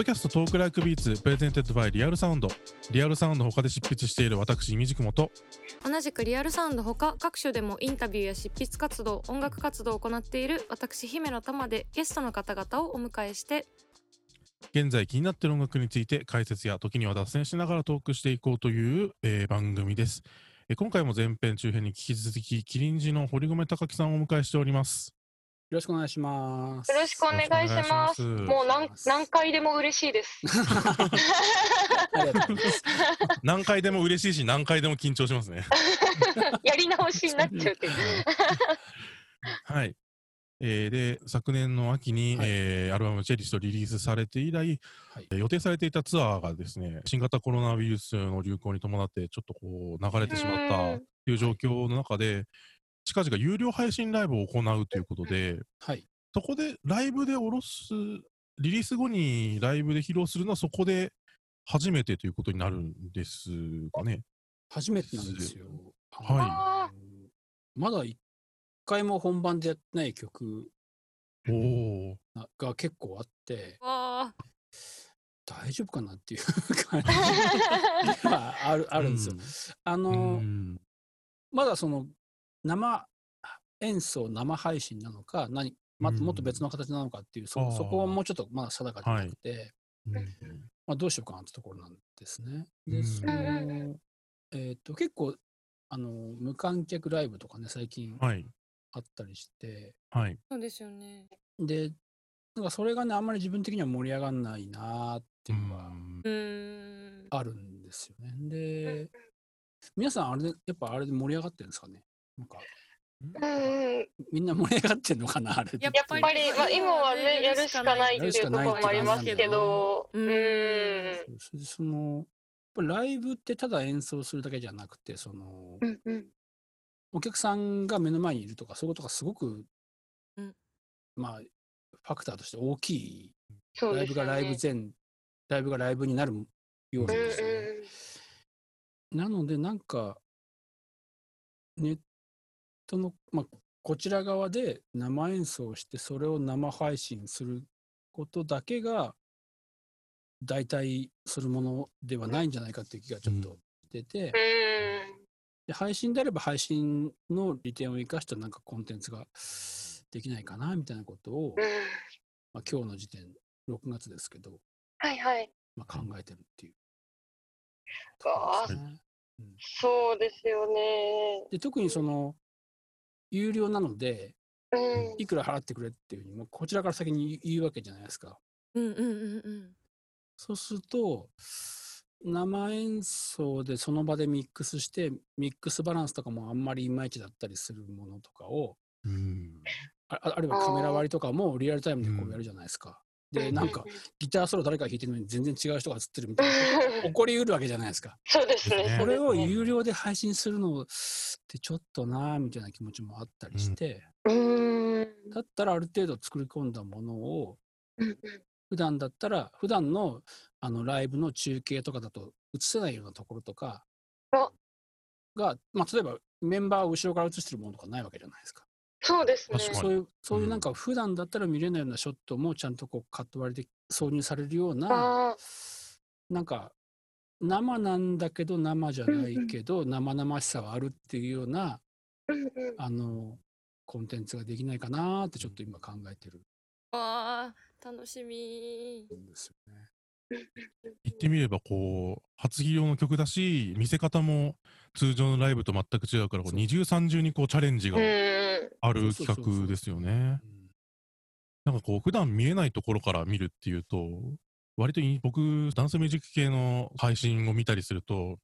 ドキャスト Talk Like Beats presented by Real Sound。リアルサウンド他で執筆している私イミヂクモと。同じくリアルサウンドほか各種でもインタビューや執筆活動音楽活動を行っている私姫乃たまでゲストの方々をお迎えして。現在気になっている音楽について解説や時には脱線しながらトークしていこうという、えー番組です、えー今回も前編中編に引き続きキリンジの堀込高樹さんをお迎えしております。よろしくお願いします。よろしくお願いします。もう何何回でも嬉しいです。何回でも嬉しいし何回でも緊張しますねやり直しになっちゃうっていう。はい。えーで、昨年の秋に、はいえーアルバムチェリストリリースされて以来、はいえー予定されていたツアーがですね、新型コロナウイルスの流行に伴って、ちょっとこう、流れてしまったうんという状況の中で、近々有料配信ライブを行うということで、はい。そこでライブで下ろす、リリース後にライブで披露するのはそこで初めてということになるんですかね。初めてなんですよ。はいあのまだ一回も本番でやってない曲が結構あって、大丈夫かなっていう 感じ があるあるんですよ。あうの、ん。まだその生演奏、生配信なのか、何まうん。もっと別の形なのかっていう、そそこはもうちょっとまだ定かじゃなくて、うん。まあ、どうしようかなってところなんですね。で、うん。その、えっ、と、結構、あの、無観客ライブとかね、最近はい。あったりして、はい。そうですよね。で、なんかそれがね、あんまり自分的には盛り上がんないなーっていうのがうん。うーん。あるんですよね。で、皆さん、あれで、やっぱあれで盛り上がってるんですかね？なんか、うん、みんな盛り上がってるのかなあれ。で。やっぱり、まあ、今はね、やるしかないっていうところもありますけど、ううん。ん。その、ライブってただ演奏するだけじゃなくて、その、うんうん。お客さんが目の前にいるとか、そういうことがすごく、うん。まあ、ファクターとして大きい、そうですよライブがライブね。前、ライブがライブになる要素うんですよ。ね。なので、なんか、ネットの、まあ、こちら側で生演奏して、それを生配信することだけが、代替するものではないんじゃないかっていう気がちょっと出て、うん。で配信であれば配信の利点を生かしたなんかコンテンツができないかなみたいなことを、うん。まあ、今日の時点、6月ですけど、はいはい。まあ、考えてるっていうわあですね。そうですよね。で特にその有料なのでうん。いくら払ってくれっていうふうにもうこちらから先に言うわけじゃないですか。うんうんうんうんそうすると生演奏でその場でミックスしてミックスバランスとかもあんまりいまいちだったりするものとかをうんあああるいはカメラ割りとかもリアルタイムでこううんやるじゃないですか。でなんかギターソロ誰か弾いてるのに全然違う人が映ってるみたいな 起こりうるわけじゃないですか。そうですね。ねこれを有料で配信するのってちょっとなーみたいな気持ちもあったりして、うん。だったらある程度作り込んだものをうん普段だったら普段のあのライブの中継とかだと映せないようなところとかあが、まあ、例えばメンバーを後ろから映してるものとかないわけじゃないですか。そうですね。そういうそういううんなん。か普段だったら見れないようなショットもちゃんとこうカット割りで挿入されるようなあなんか生なんだけど生じゃないけど生々しさはあるっていうようなあのコンテンツができないかなーってちょっと今考えてる。わー楽しみんですよね。言ってみればこう初披露の曲だし見せ方も通常のライブと全く違うからこう二重三重にこうチャレンジがうん。ある企画ですよね。うんなんかこう普段見えないところから見るっていうと割とい僕ダンスミュージック系の配信を見たりすると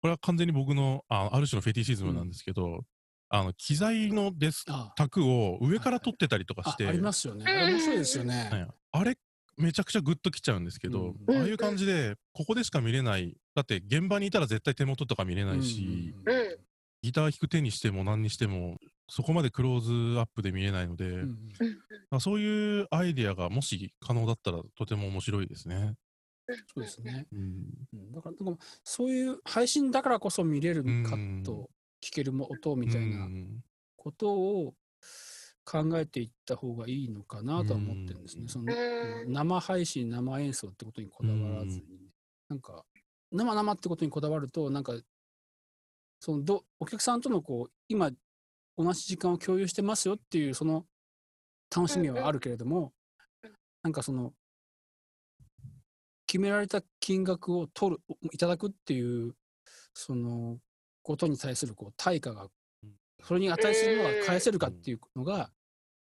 これは完全に僕のあある種のフェティシズムなんですけど、あの機材のデスあ卓を上から撮ってたりとかあして、ありますよね。あれ面白いですよね。はいあれめちゃくちゃグッときちゃうんですけど、うん。ああいう感じでここでしか見れない。だって現場にいたら絶対手元とか見れないし、うん。うん。ギター弾く手にしても何にしてもそこまでクローズアップで見れないので、うん。まあそういうアイデアがもし可能だったらとても面白いですね。そうですね。うん。うん。だからなんかそういう配信だからこそ見れるカット、聞けるも音みたいなうん。ことを考えていった方がいいのかなとは思ってるんですね。そのうん生配信、生演奏ってことにこだわらずにね、なんか、生々ってことにこだわると、なんか、そのどお客さんとのこう、今、同じ時間を共有してますよっていう、その楽しみはあるけれども、なんかその、決められた金額を取る、いただくっていう、その、ことに対するこう対価がうん、それに値するのが返せるかっていうのが、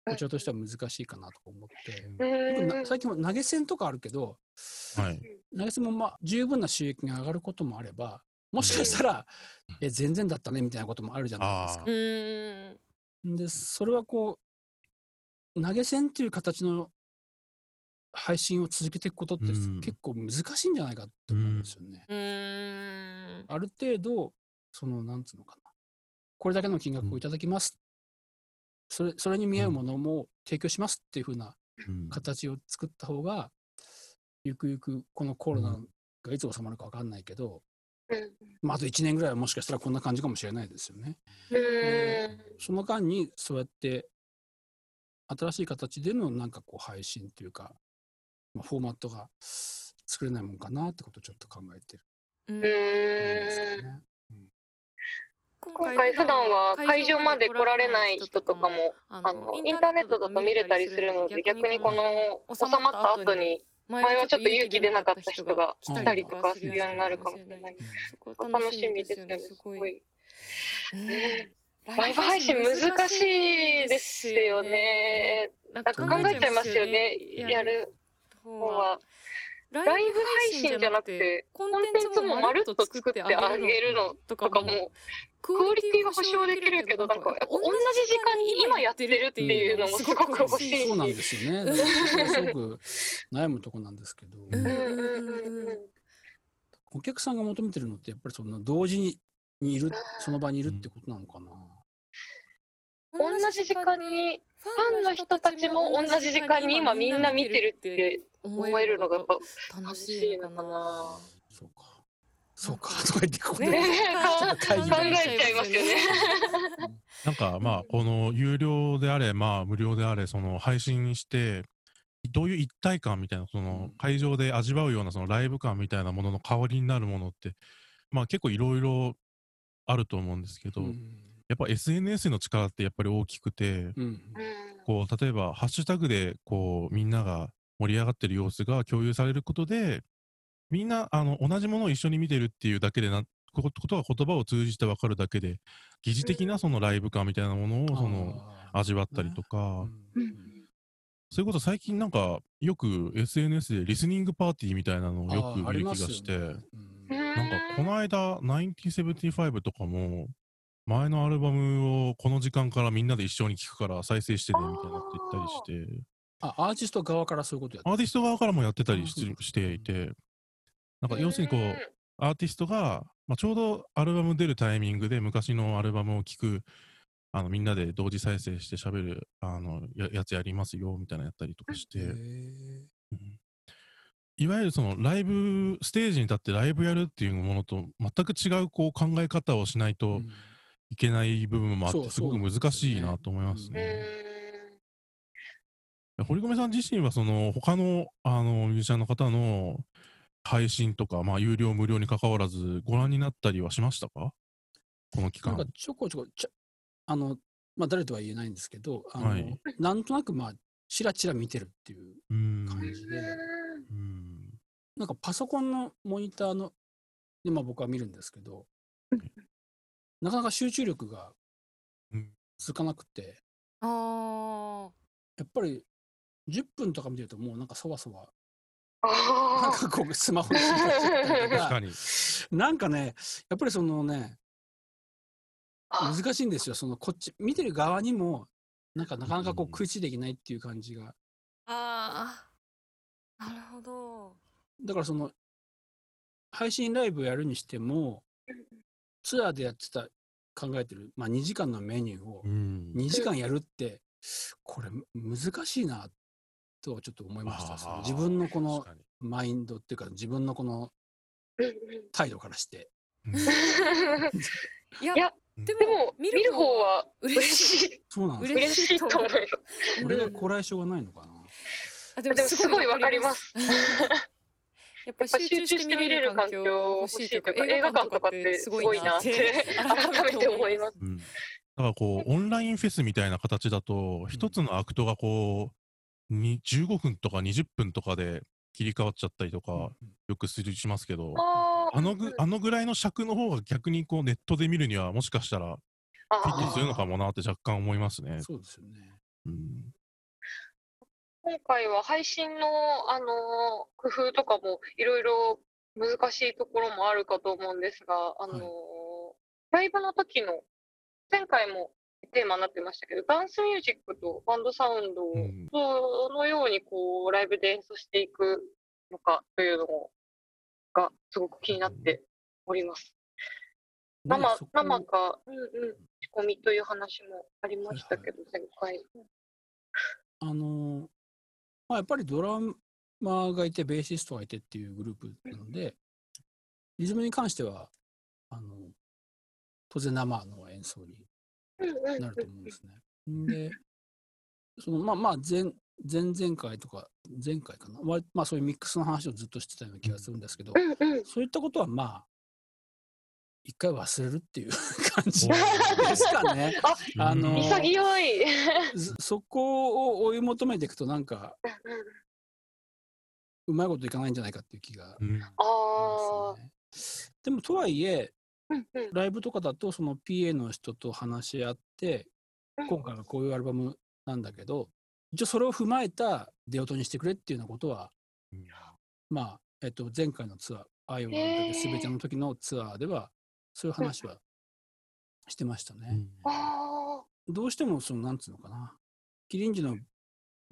こちらとしては難しいかなと思って、最近も投げ銭とかあるけど、はい。投げ銭もまあ十分な収益が上がることもあれば、もしかしたら、え、全然だったねみたいなこともあるじゃないですか。で、それはこう、投げ銭っていう形の配信を続けていくことってうん。結構難しいんじゃないかと思うんですよね。ある程度、その、なんつうのかな。これだけの金額をいただきます。それ、それに見合うものも提供しますっていうふうなうん。形を作った方が、ゆくゆくこのコロナがいつ収まるか分かんないけど、まあ、あと1年ぐらいはもしかしたらこんな感じかもしれないですよね。その間にそうやって新しい形でのなんかこう配信というか、まあ、フォーマットが作れないもんかなってことをちょっと考えてるうん。んですよね。今回普段は会場まで来られない人とかもああのインターネットだと見れたりするので逆にこの収まった後に前はちょっと勇気出なかった人が来たりとかするようになるかもしれない。そこ楽しみですよね。すごい。ねライブ配信難しいですよね。なんか考えちゃいますよね。やる方は。ラライブ配信じゃなくて、コンテンツもまるっと作ってあげるのとかも、クオリティは保証できるけど、なんか、同じ時間に今やってるっていうのもすごく欲しいし。そうなんですよね。すごく悩むとこなんですけど、お客さんが求めてるのってやっぱりその同時にいる、その場にいるってことなのかな。同じ時間に、ファンの人たちも同じ時間に今みんな見てるって思えるのがやっぱ楽楽しいのかな。な。そうか。そうか。とか言って、ここで、ね考えちゃいますよね。なんかまあ、この有料であれ、まあ無料であれ、その配信して、どういう一体感みたいな、その会場で味わうようなそのライブ感みたいなものの代わりになるものって、まあ結構いろいろあると思うんですけど、うんやっぱ SNS の力ってやっぱり大きくて、うんこう例えばハッシュタグでこうみんなが盛り上がってる様子が共有されることで、みんなあの同じものを一緒に見てるっていうだけでな、こことが言葉を通じて分かるだけで、疑似的なそのライブ感みたいなものをその味わったりとか、うんそれこそ最近なんかよく SNS でリスニングパーティーみたいなのをよく見る気がして、ねうん。なんかこの間1975とかも前のアルバムをこの時間からみんなで一緒に聴くから再生してねみたいなこと言ったりして、あ、アーティスト側からそういうことやってアーティスト側からもやってたりして。いて、なんか要するにこう、アーティストが、まあ、ちょうどアルバム出るタイミングで昔のアルバムを聴く、あのみんなで同時再生して喋るあのややつやりますよみたいなのやったりとかして、うん。いわゆるそのライブ、ステージに立ってライブやるっていうものと全く違うこう考え方をしないとうんいけない部分もあって、すごく難しいなと思いますうん。ね。堀米さん自身はその他のあのミュージシャンの方の配信とか、まあ、有料、無料に関わらず、ご覧になったりはしましたか？この期間。なんか。ちょこちょこちょあの、まあ、誰とは言えないんですけど、あのはい。なんとなくまあちらちら見てるっていう。感じで、うん。なんかパソコンのモニターので、まあ、僕は見るんですけど、なかなか集中力がうん。続かなくて、あやっぱり10分とか見てるともうなんかそわそわ、あなんーかこうスマホに向かっちゃったりとか、確かに。なんかね、やっぱりそのね、あ。難しいんですよ。そのこっち、見てる側にも、なんかなかなかこううん食いついていけないっていう感じが。あああなるほど。だからその、配信ライブやるにしても、ツアーでやってた、考えてる、まあ2時間のメニューをうん。2時間やるって、これ難しいな、とはちょっと思いました。その自分のこのマインドっていうか、自分のこの態度からして。うんいやいやででも見る方は嬉しいそうなんですよ。嬉しいと思います。俺がこらえ性がないのかな。あでもすごいわかります。やっぱ集中して見れる環境欲しいというか映画館とかってすごいなって 改めて思います。うん。だからこう、オンラインフェスみたいな形だと、一つのアクトがこう、に15分とか20分とかで切り替わっちゃったりとか、よくするしますけど、ああのぐあのぐらいの尺の方が逆にこうネットで見るにはもしかしたらフィットするのかもなって若干思いますね。そうですよね。うん。今回は配信の、あの工夫とかもいろいろ難しいところもあるかと思うんですが、あのライブの時の前回もテーマになってましたけど、ダンスミュージックとバンドサウンドをうんどのようにこうライブで演奏していくのかというのがすごく気になっております。生生か、うんうん、仕込みという話もありましたけど、前回。あの、まあ、やっぱりドラマーがいて、ベーシストがいてっていうグループなので、リズムに関しては、あの、当然生の演奏になると思うんですね。んで、そのまあまあ前、前々回とか、前回かな、まあ、まあそういうミックスの話をずっとしてたような気がするんですけど、そういったことはまあ、一回忘れるっていう 感じですかね。ああの潔い。そそこを追い求めていくとなんかうまいこといかないんじゃないかっていう気がますね。でもとはいえうんうんライブとかだとその PA の人と話し合って今回はこういうアルバムなんだけど一応それを踏まえた出音にしてくれっていうようなことはうんまあ、えっと、前回のツアー「愛をあるだけ全ての時のツアーではそういう話はしてましたね。あどうしてもそのなんつうのかな。キリンジの、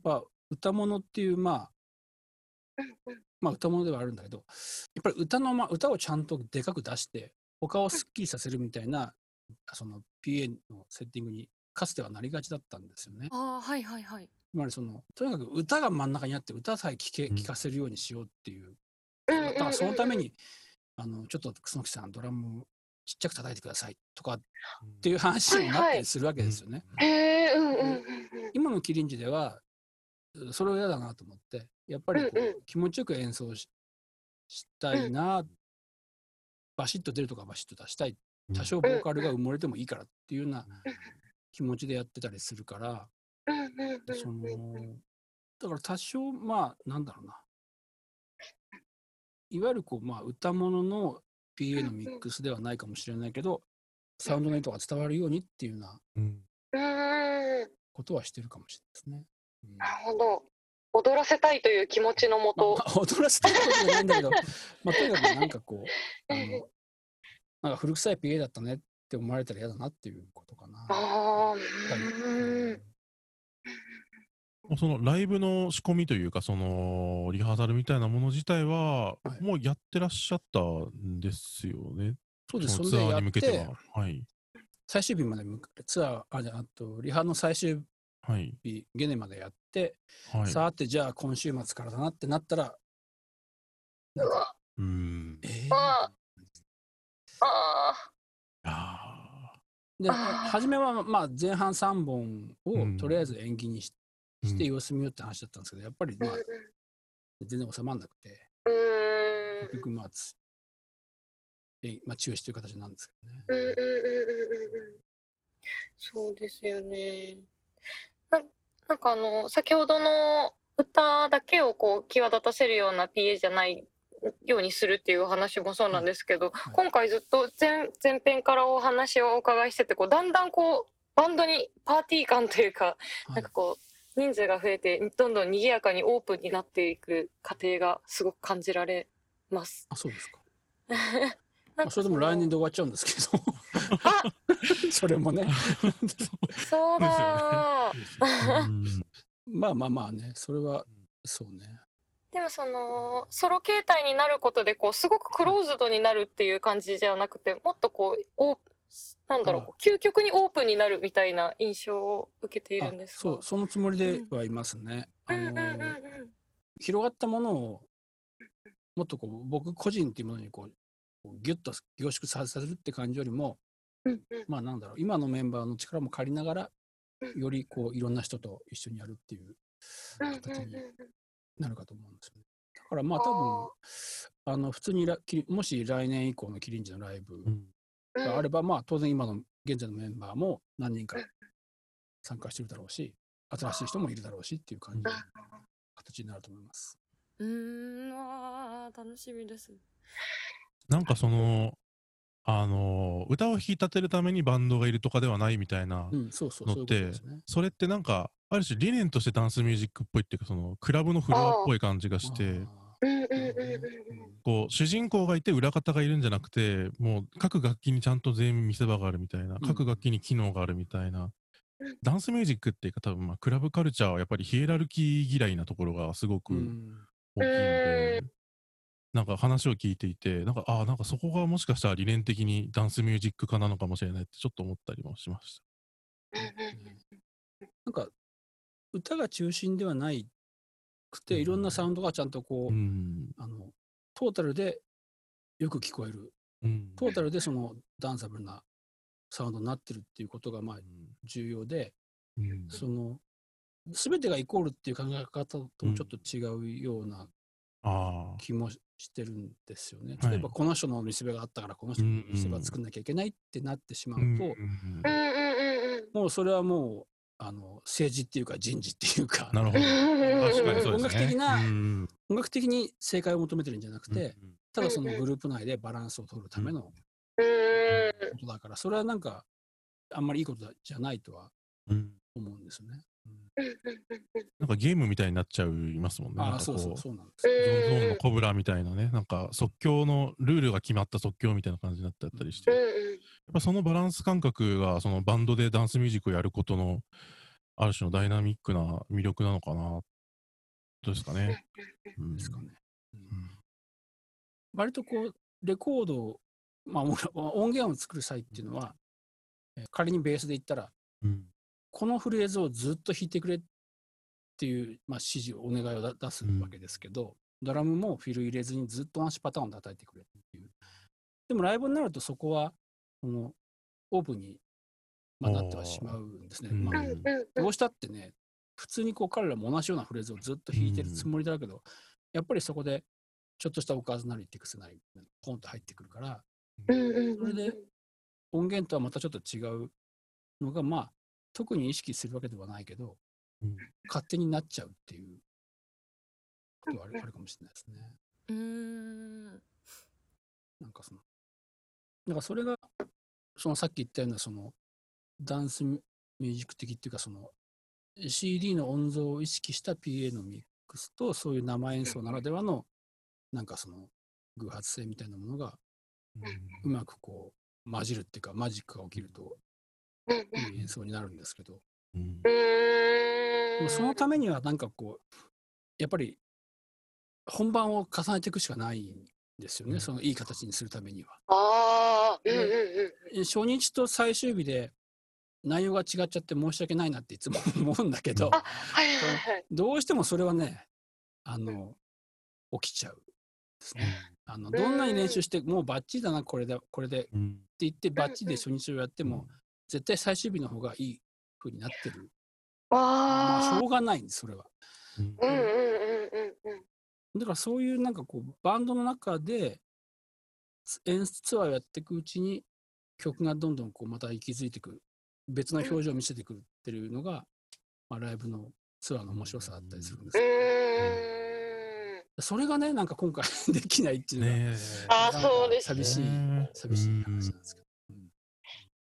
まあ、歌物っていうまあまあ歌物ではあるんだけどやっぱり歌の、ま、歌をちゃんとでかく出して他をすっきりさせるみたいなその PA のセッティングにかつてはなりがちだったんですよね。ああはいはいはい。つまりそのとにかく歌が真ん中にあって歌さえ聴けうん。聴かせるようにしようっていう。うんうんうん。だからそのためにあのちょっと楠木さんドラムちっちゃく叩いてください。とかっていう話になったりするわけですよね。今のキリンジではそれは嫌だなと思ってやっぱりこう、うん。う気持ちよく演奏ししたいな、バシッと出るとかバシッと出したい。多少ボーカルが埋もれてもいいからっていうような気持ちでやってたりするから、うんうんうんうん。そのだから多少まあなんだろうな。いわゆるこうまあ歌物の PA のミックスではないかもしれないけど、サウンドの意図が伝わるようにっていうようなことはしてるかもしれないですね。うん。なるほど。踊らせたいという気持ちのもと。まあ、踊らせたいことじゃないんだけど、まあ、とにかくなんかこう、あの、なんか古臭い PA だったねって思われたら嫌だなっていうことかな。あそのライブの仕込みというか、そのリハーサルみたいなもの自体は、はいもうやってらっしゃったんですよね。そうです、そのツアーに向けては。、はい。最終日まで向かツアー、あ、じゃあ、あと、リハの最終はい。日、ゲネまでやって、はい。さて、じゃあ今週末からだなってなったら、うわうーん。えーあああで、初めは、まあ、前半3本うんをとりあえず延期にしーして様子見ようって話だったんですけど、やっぱり、うんまあ、全然収まらなくて、結局、まあ、つえまあ、中止という形なんですけどね。うんうんうんうんうん。そうですよね。ななんかあの先ほどの歌だけをこう際立たせるような PA じゃないようにするっていうお話もそうなんですけど、はい。今回ずっと前前編からお話をお伺いしててこうだんだんこうバンドにパーティー感というか、はい。なんかこう人数が増えてどんどん賑やかにオープンになっていく過程がすごく感じられます。あ、そうですか。な んまあ、かそれでもの来年で終わっちゃうんですけど。それもね。そうだ まあまあまあね、それは、そうね。でもそのソロ形態になることでこうすごくクローズドになるっていう感じじゃなくてもっとこうオーなんだろうあ究極にオープンになるみたいな印象を受けているんですがそう、そのつもりではいますね。あうんうんうんの、広がったものを、もっとこう、僕個人っていうものにこう、こうギュッと凝縮させるって感じよりも、まあなんだろう、今のメンバーの力も借りながら、よりこういろんな人と一緒にやるっていう形になるかと思うんですよね。だからまあ多分、あの普通にもし来年以降のキリンジのライブがあれば、まあ当然今の現在のメンバーも何人か参加してるだろうし、新しい人もいるだろうしっていう感じの形になると思います。うん、わ楽しみです。なんかその、あの、歌を引き立てるためにバンドがいるとかではないみたいなのって、それってなんか、ある種理念としてダンスミュージックっぽいっていうか、その、クラブのフロアっぽい感じがして、こう、主人公がいて裏方がいるんじゃなくて、もう各楽器にちゃんと全員見せ場があるみたいな、各楽器に機能があるみたいな、ダンスミュージックっていうか多分まあクラブカルチャーはやっぱりヒエラルキー嫌いなところがすごく大きいので、なんか話を聞いていて、なんか、ああ、なんかそこがもしかしたら理念的にダンスミュージック化なのかもしれないってちょっと思ったりもしました。なんか、歌が中心ではないくて、いろんなサウンドがちゃんとこう、うん、あの、トータルでよく聞こえる。うん、トータルでそのダンサブルなサウンドになってるっていうことがまあ重要で、うん、その全てがイコールっていう考え方ともちょっと違うような気もしてるんですよね。例えばこの人のリスベがあったからこの人のリスベを作んなきゃいけないってなってしまうと、もうそれはもうあの政治っていうか人事っていうか。なるほど。確かに音楽的な、音楽的に正解を求めてるんじゃなくて、ただそのグループ内でバランスを取るためのことだからそれはなんかあんまりいいことじゃないとは思うんですよね。なんかゲームみたいになっちゃいますもんね。あそうそうそうなんです。ジョン・ゾーンのコブラみたいなね、なんか即興のルールが決まった即興みたいな感じになってたりして、ぱそのバランス感覚がそのバンドでダンスミュージックをやることのある種のダイナミックな魅力なのかな、どうですかね。うん、ですかね。うん、割とこう、レコード、まあ、音源を作る際っていうのは、仮にベースで言ったら、うんこのフレーズをずっと弾いてくれっていう、まあ、指示をお願いを出すわけですけど、うん、ドラムもフィル入れずにずっと同じパターンを叩いてくれっていう。でもライブになるとそこは、このオープンに、まあ、なってはしまうんですね。まあ、どうしたってね、普通にこう彼らも同じようなフレーズをずっと弾いてるつもりだけど、うん、やっぱりそこでちょっとしたおかずなりティクスなりポンと入ってくるから、それで音源とはまたちょっと違うのがまあ特に意識するわけではないけど、うん、勝手になっちゃうっていうことはあるあるかもしれないですね。うん。なんかその、だからそれが、そのさっき言ったようなそのダンスミュージック的っていうかその CD の音像を意識した PA のミックスとそういう生演奏ならではのなんかその偶発性みたいなものがうまくこう混じるっていうかマジックが起きるといい演奏になるんですけど、うん、そのためにはなんかこうやっぱり本番を重ねていくしかないんですよね、うん、そのいい形にするためには。あ初日と最終日で内容が違っちゃって申し訳ないなっていつも 思うんだけど、どうしてもそれはねあの起きちゃうですね。あのどんなに練習してもうバッチリだなこれでこれで、って言ってバッチリで初日をやっても、絶対最終日の方がいいふうになってる。あ、しょうがないんです、それは。だからそういうなんかこう、バンドの中で演出ツアーをやっていくうちに曲がどんどんこうまた息づいてくる。別の表情を見せてくるっていうのが、まあ、ライブのツアーの面白さだったりするんですけど、それがね、なんか今回 できないっていうのは、ね、あそうです寂しい、寂しい話なんですけど。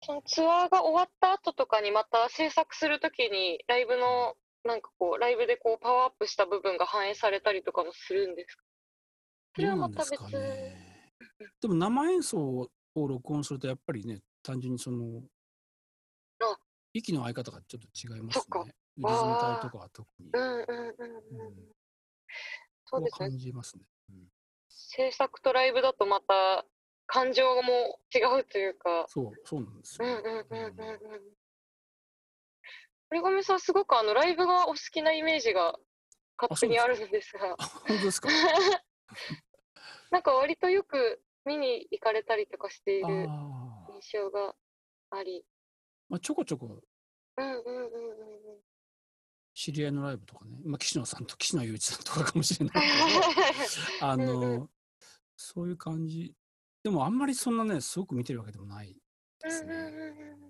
そのツアーが終わった後とかにまた制作するときにライブのなんかこうライブでこうパワーアップした部分が反映されたりとかもするんですか？それはまた別で,、ね、でも生演奏を録音するとやっぱりね単純にその息の合い方がちょっと違いますね。リズム体とかは特に。うんうんうんそうですね。感じますね、うん、制作とライブだとまた感情も違うというか。そう、そうなんですよ。うんうんうんうんうん。堀米さん、すごくあのライブがお好きなイメージが勝手にあるんですが。本当ですか。なんか割とよく見に行かれたりとかしている印象が。あり。まあ、ちょこちょこうんうんうんうんうん。知り合いのライブとかね、まあ、岸野さんと岸野雄一さんとかかもしれないけど、あうんうの、そういう感じ。でもあんまりそんなね、すごく見てるわけでもないですね。うん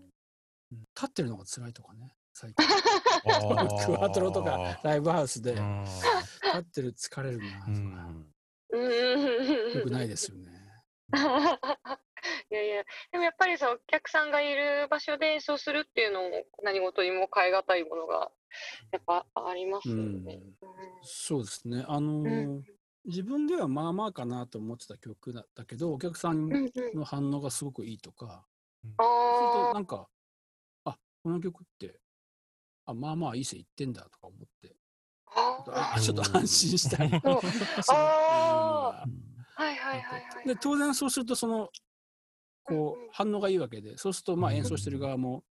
立ってるのが辛いとかね、最近。クワトロとかライブハウスで、立うんってる疲れるな、うそんうんうんうんよくないですよね。いやいや、でもやっぱりさ、お客さんがいる場所で演奏するっていうのも何事にも変え難いものがやっぱありますよね。そうですね。あのん。自分ではまあまあかなと思ってた曲だったけど、お客さんうんうんうん。の反応がすごくいいとか、あするとーなんか、あ、この曲って、あ、まあまあいい線いってんだとか思って、ちょっと安心したい はいはいはいはい。で、当然そうすると、その、こう反応がいいわけで、そうすると、まあうん演奏してる側も、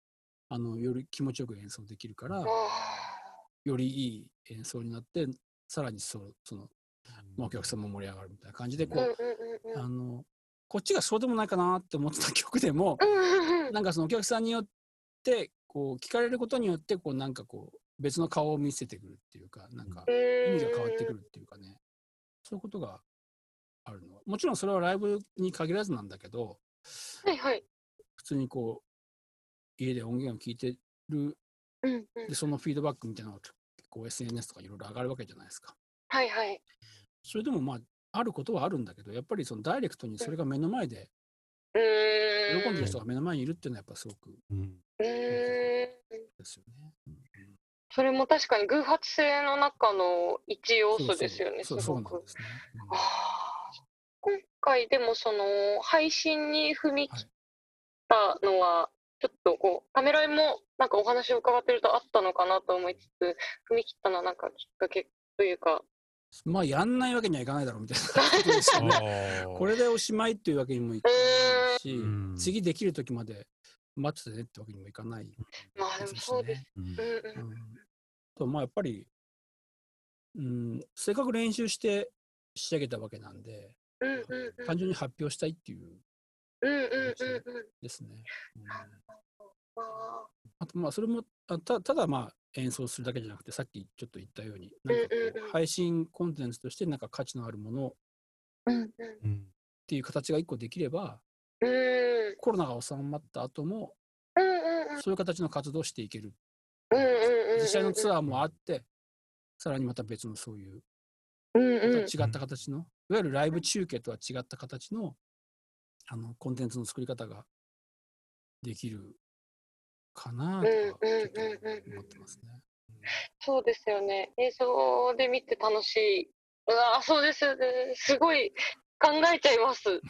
あの、より気持ちよく演奏できるから、あ。よりいい演奏になって、さらにその、その、まあお客さんも盛り上がるみたいな感じで、こーうあの、こっちがそうでもないかなって思ってた曲でも、うなんかそのお客さんによって、こう、聞かれることによって、こう、なんかこう、別の顔を見せてくるっていうか、なんか、意味が変わってくるっていうかね、そういうことがあるのは。もちろんそれはライブに限らずなんだけど、はいはい。普通にこう、家で音源を聞いてる、うんうんで、そのフィードバックみたいなのが結構 SNS とかいろいろ上がるわけじゃないですか。はいはい。それでもまあ、あることはあるんだけど、やっぱりそのダイレクトにそれが目の前で、うーん。喜んでる人が目の前にいるっていうのはやっぱすごくうん。ですよね。それも確かに偶発性の中の一要素ですよね、すそうそうごく。そうなんですね。あー今回でもその配信に踏み切ったのは、ちょっとこう、ためらいもなんかお話を伺ってるとあったのかなと思いつつ、踏み切ったのはなんかきっかけというか、うんまあ、やんないわけにはいかないだろうみたいな ことですよね。これでおしまいっていうわけにもいかないしうん、次できる時まで待っててねってわけにもいかないまあでもそうです。うん。うとまあやっぱり、うん、せっかく練習して仕上げたわけなんで、単純に発表したいっていうですね。うん。ああとまあそれもあたただまあ演奏するだけじゃなくてさっきちょっと言ったようになんか配信コンテンツとしてなんか価値のあるものっていう形が一個できればうん。コロナが収まった後もそういう形の活動をしていける。実際のツアーもあってさらにまた別のそういう違った形の、いわゆるライブ中継とは違った形のあのコンテンツの作り方ができるかなとはちょっと思ってますね。そうですよね。映像で見て楽しい。うわそうですよね。すごい考えちゃいます。考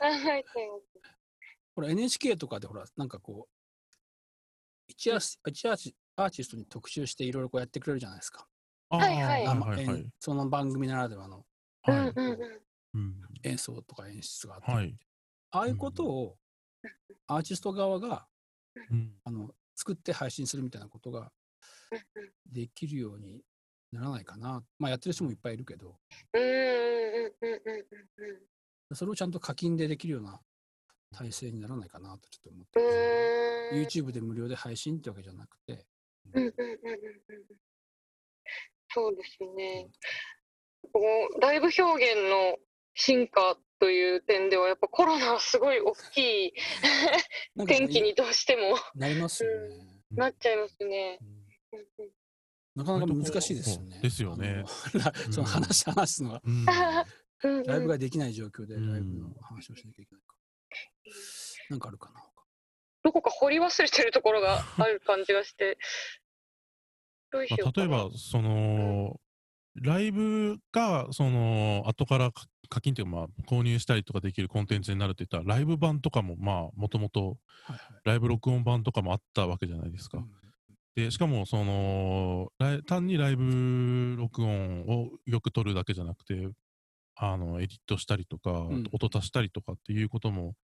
えちゃいます。ほら NHK とかでほらなんかこう一ア一アーティアーティストに特集していろいろこうやってくれるじゃないですか。はいはい生はいはい演その番組ならではのはい。うん演奏とか演出があって、はい。ああいうことをアーティスト側がうん。あの作って配信するみたいなことができるようにならないかな。まあやってる人もいっぱいいるけど、それをちゃんと課金でできるような体制にならないかなとちょっと思ってうます、YouTube で無料で配信ってわけじゃなくて、そうですね。こうライブ表現の進化という点ではやっぱコロナはすごい大きいなんかね転機にどうしてもなりますよね。なっちゃいますね。うんうんうんなかなか難しいですよね。ですよねその話、話すのが、うんうんうんライブができない状況でライうんブの話をしなきゃいけないから。なんかあるかな。どこか掘り忘れてるところがある感じがして。どうしよまあ、うかな。例えば、その、ライブが、その、後からか課金というか、まあ、購入したりとかできるコンテンツになるって言ったら、ライブ版とかも、まあ、もともと、ライブ録音版とかもあったわけじゃないですか。うんで、しかも、その、単にライブ録音をよく撮るだけじゃなくて、あの、エディットしたりとか、ん音足したりとかっていうことも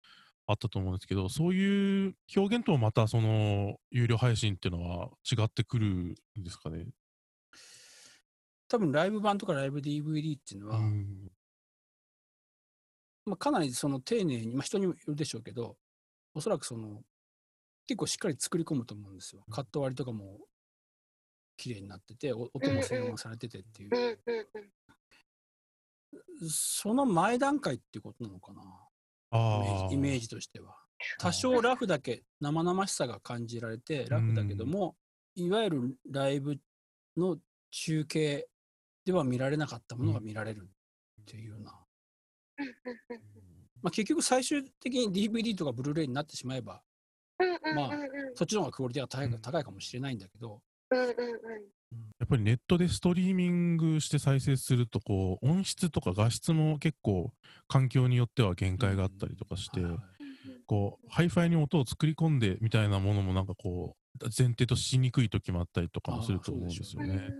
あったと思うんですけど、そういう表現ともまた、その、有料配信っていうのは違ってくるんですかね？多分ライブ版とかライブ DVD っていうのは、うんまあ、かなりその丁寧に、まあ、人にもよるでしょうけど、おそらくその結構しっかり作り込むと思うんですよ。カット割りとかも綺麗になってて、音も静音されててっていう。その前段階っていうことなのかな？イメージとしては。多少ラフだけ生々しさが感じられてラフだけども、いわゆるライブの中継では見られなかったものが見られるっていうような。まあ、結局最終的に DVD とかブルーレイになってしまえば、まあ、そっちの方がクオリティが高い高いかもしれないんだけど、やっぱりネットでストリーミングして再生するとこう音質とか画質も結構環境によっては限界があったりとかして、こうハイファイに音を作り込んでみたいなものもなんかこう前提としにくい時もあったりとかもすると思うんですよね。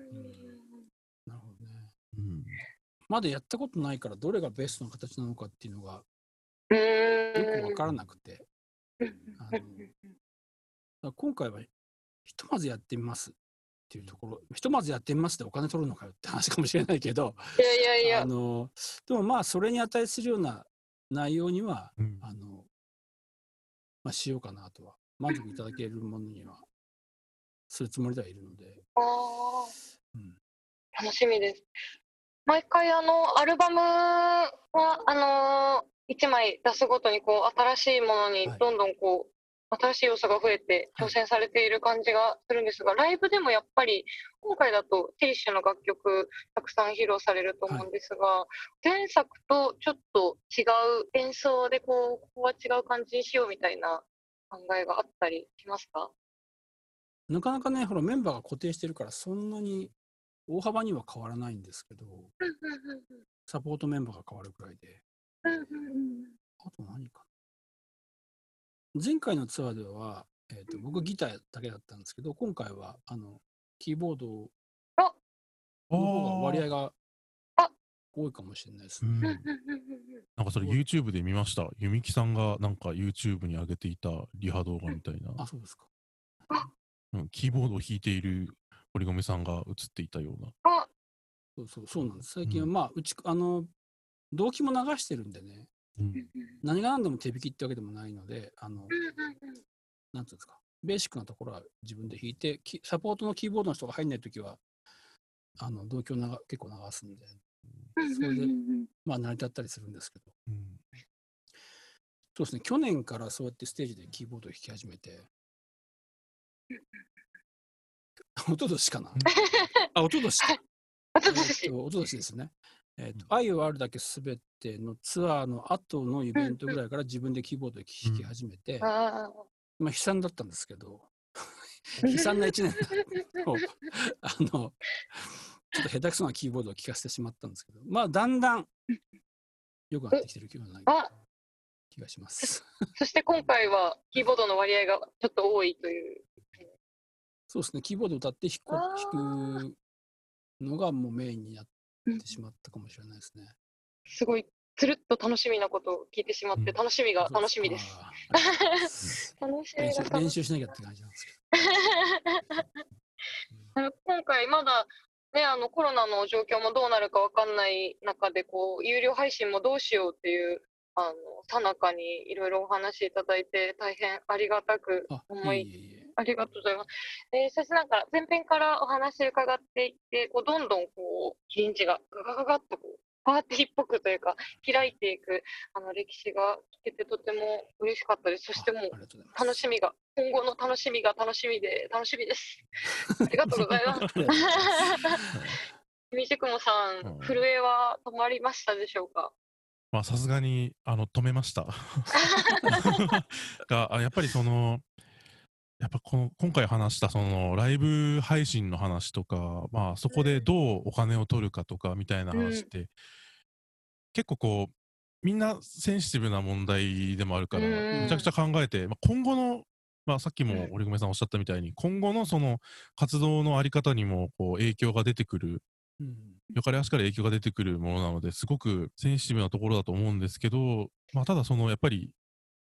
まだやったことないからどれがベストの形なのかっていうのがよくわからなくて。あの今回はひとまずやってみますっていうところ、ひとまずやってみますってお金取るのかよって話かもしれないけど、いやいやいや。あのでもまあそれに値するような内容には、うん、あのまあ、しようかなとは、満足いただけるものには、するつもりではいるので。ああ、うん、楽しみです。毎回あの、アルバムは、あのー、1枚出すごとにこう、新しいものにどんどんこう、はい、新しい要素が増えて挑戦されている感じがするんですが、ライブでもやっぱり、今回だとティッシュの楽曲たくさん披露されると思うんですが、はい、前作とちょっと違う演奏でこう、ここは違う感じにしようみたいな考えがあったりしますか？なかなかね、ほらメンバーが固定してるから、そんなに大幅には変わらないんですけど、サポートメンバーが変わるくらいで。あと何かな。前回のツアーでは、えーと、僕ギターだけだったんですけど、今回はあのキーボードの方が割合が多いかもしれないですね。なんかそれ YouTube で見ました。弓木さんがなんか YouTube に上げていたリハ動画みたいな。あ、そうですか。うん、キーボードを弾いている堀米さんが映っていたような。あ。そうそう、そうなんです。最近は、まあ、うち、あの、動機も流してるんでね、うん、何が何でも手引きってわけでもないので、あの、なんていうんですか、ベーシックなところは自分で弾いて、サポートのキーボードの人が入んないときは、あの、動機をな結構流すんで、それで、まあ、成り立ったりするんですけど、うん、そうですね、去年からそうやってステージでキーボードを弾き始めて、おととしかな。あ、おととしか。おととし。おととしですね。えっ、ー、と、愛はあるだけすべてのツアーの後のイベントぐらいから自分でキーボードで弾き始めて、まあ悲惨だったんですけど、悲惨な一年を、あの、ちょっと下手くそなキーボードを聴かせてしまったんですけど、まあ、だんだん良くなってきてる気がない気がします。そして今回はキーボードの割合がちょっと多いという。そうですね、キーボード歌って弾くのがもうメインになってしまったかもしれないですね。すごい、つるっと楽しみなことを聞いてしまって、うん、楽しみが楽しみです。楽しみ練習練習しなきゃって感じなんですけど。今回まだね、あのコロナの状況もどうなるか分かんない中でこう有料配信もどうしようっていうあのさなかにいろいろお話いただいて大変ありがたく思いありがとうございます。えー、そしてなんか前編からお話伺っていって、こうどんどんこう、キリンチがガガガガッとこう、パーティーっぽくというか、開いていくあの歴史が聞けてとても嬉しかったです。そしてもう、楽しみが、今後の楽しみが楽しみで、楽しみです。ありがとうございます。みじくもさん、震えは止まりましたでしょうか？まあ、さすがにあの止めました がやっぱりそのやっぱこの今回話したそのライブ配信の話とか、まあ、そこでどうお金を取るかとかみたいな話って、うん、結構こうみんなセンシティブな問題でもあるから、めちゃくちゃ考えて、まあ、今後の、まあ、さっきも織込さんおっしゃったみたいに、今後のその活動のあり方にもこう影響が出てくる、うん、よかれ足から影響が出てくるものなのですごくセンシティブなところだと思うんですけど、まあ、ただそのやっぱり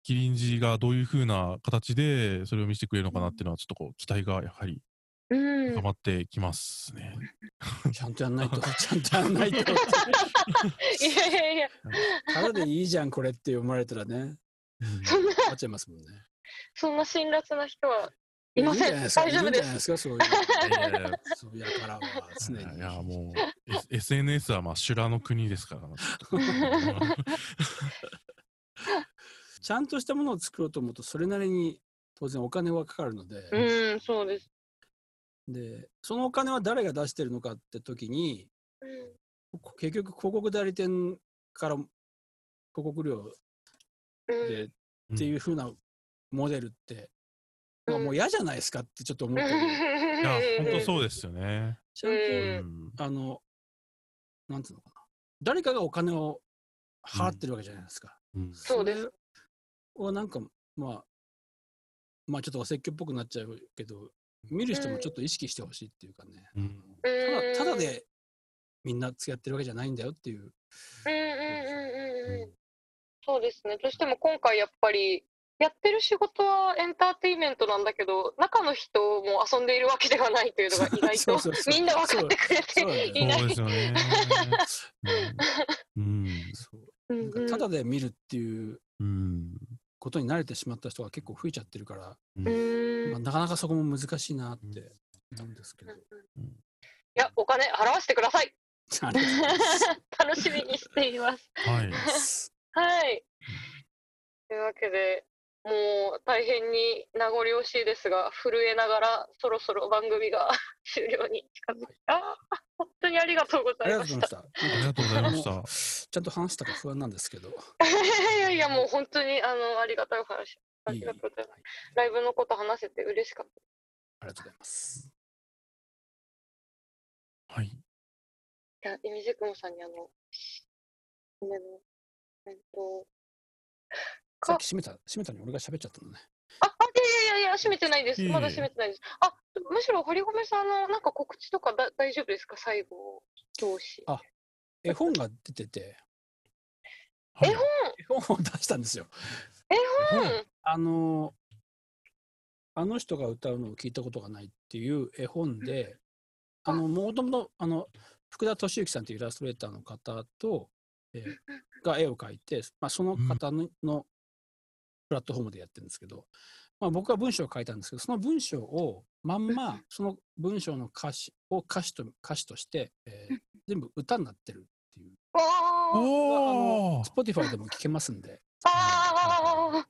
キリンジがどういうふうな形でそれを見せてくれるのかなっていうのはちょっとこう期待がやはり高まってきますね。ちゃんとやんないと、ちゃんとやんないと。いやいやいや。ただでいいじゃん、これって読まれたらね。うん、っちゃいますもんね。そんな辛辣な人はいません。大丈夫です。か？そういう。そうやからは常に。いやもう、S、SNS はまあ修羅の国ですから。ちゃんとしたものを作ろうと思うとそれなりに当然お金はかかるので。うん、そうです。で、そのお金は誰が出してるのかって時に、うん、結局広告代理店から広告料で、っていうふうなモデルって、まあ、もう嫌じゃないですかってちょっと思ってる。いや、本当そうですよね。ちゃんと、あの、なんていうのかな。誰かがお金を払ってるわけじゃないですか。うん、そうです。はなんか、まあ、まあちょっとお説教っぽくなっちゃうけど、見る人もちょっと意識してほしいっていうかね、うん、ただ、ただでみんな付き合ってるわけじゃないんだよっていう。うんうんうんうん。そうですね。どうしても今回やっぱり、やってる仕事はエンターテインメントなんだけど、中の人も遊んでいるわけではないというのが意外とみんな分かってくれていない。ただで見るっていうことに慣れてしまった人が結構増えちゃってるから、うんまあ、なかなかそこも難しいなって思うんですけど。いや、お金払わせてください。楽しみにしています。はい。はい。というわけで、もう大変に名残惜しいですが、震えながらそろそろ番組が 終了に近づいた。本当にありがとうございました。ありがとうございました。ちゃんと話したか不安なんですけど。いやいや、もう本当にあのありがたいお話。ありがとうございます。ライブのこと話せて嬉しかった。ありがとうございます。はい。いや、イミジクモさんにあの、めの、えっと、さっき閉めた、閉めたに俺が喋っちゃったのね。あ、あいやいやいや、閉めてないです。まだ閉めてないです。あ、むしろ堀米さんのなんか告知とかだ大丈夫ですか？最後、教師。あ、絵本が出てて。絵本？絵本を出したんですよ。絵本？あの、あの人が歌うのを聞いたことがないっていう絵本で、あの、もともと、あの、福田敏之さんというイラストレーターの方と、えー、が絵を描いて、まあ、その方の,、のプラットフォームでやってるんですけど、まあ、僕は文章を書いたんですけど、その文章をまんま、その文章の歌詞を歌詞と歌詞として、えー、全部歌になってるっていう。おー。Spotify でも聞けますんで。わ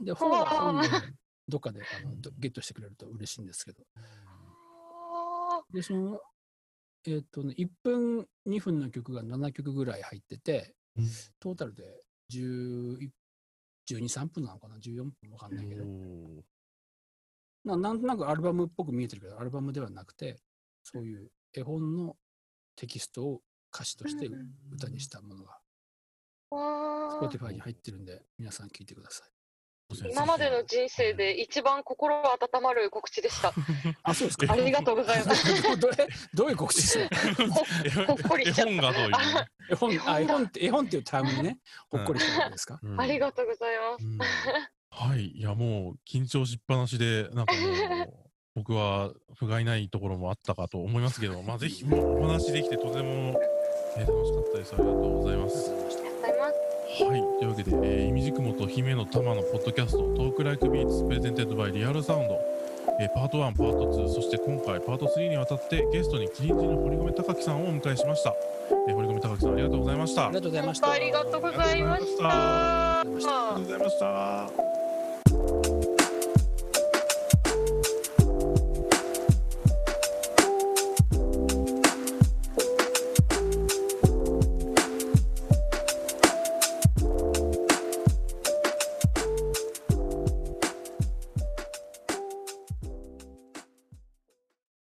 ーで、本は本でどっかであのゲットしてくれると嬉しいんですけど。で、その、えっ、ー、とね、1分、2分の曲が7曲ぐらい入ってて、トータルで11 12、3分なのかな ?14 分？わかんないけど。ななんとなくアルバムっぽく見えてるけど、アルバムではなくて、そういう絵本のテキストを歌詞として歌にしたものが、Spotify に入ってるんで、皆さん聞いてください。今までの人生で一番心温まる告知でした。あ、そうですか。ありがとうございます。どどういう告知ですか。ほっこりしちゃった。絵本がどういう、絵本、あ、絵本って、絵本っていうタームにね、ほっこりしたんですか、ありがとうございます。はい、いや、もう緊張しっぱなしで、なんかもう。僕は不甲斐ないところもあったかと思いますけど、まあ、ぜひもうお話できてとても、えー、楽しかったです。ありがとうございます。はい、というわけで、えー、イミヂクモと姫乃たまのポッドキャスト、 Talk Like Beats、presented by Real Sound、えー、パート1、パート2、そして今回パート3にわたってゲストにキリンジの堀込高樹さんをお迎えしました。えー、堀米隆樹さん、ありがとうございました。ありがとうございました。ありがとうございました。ありがとうございました。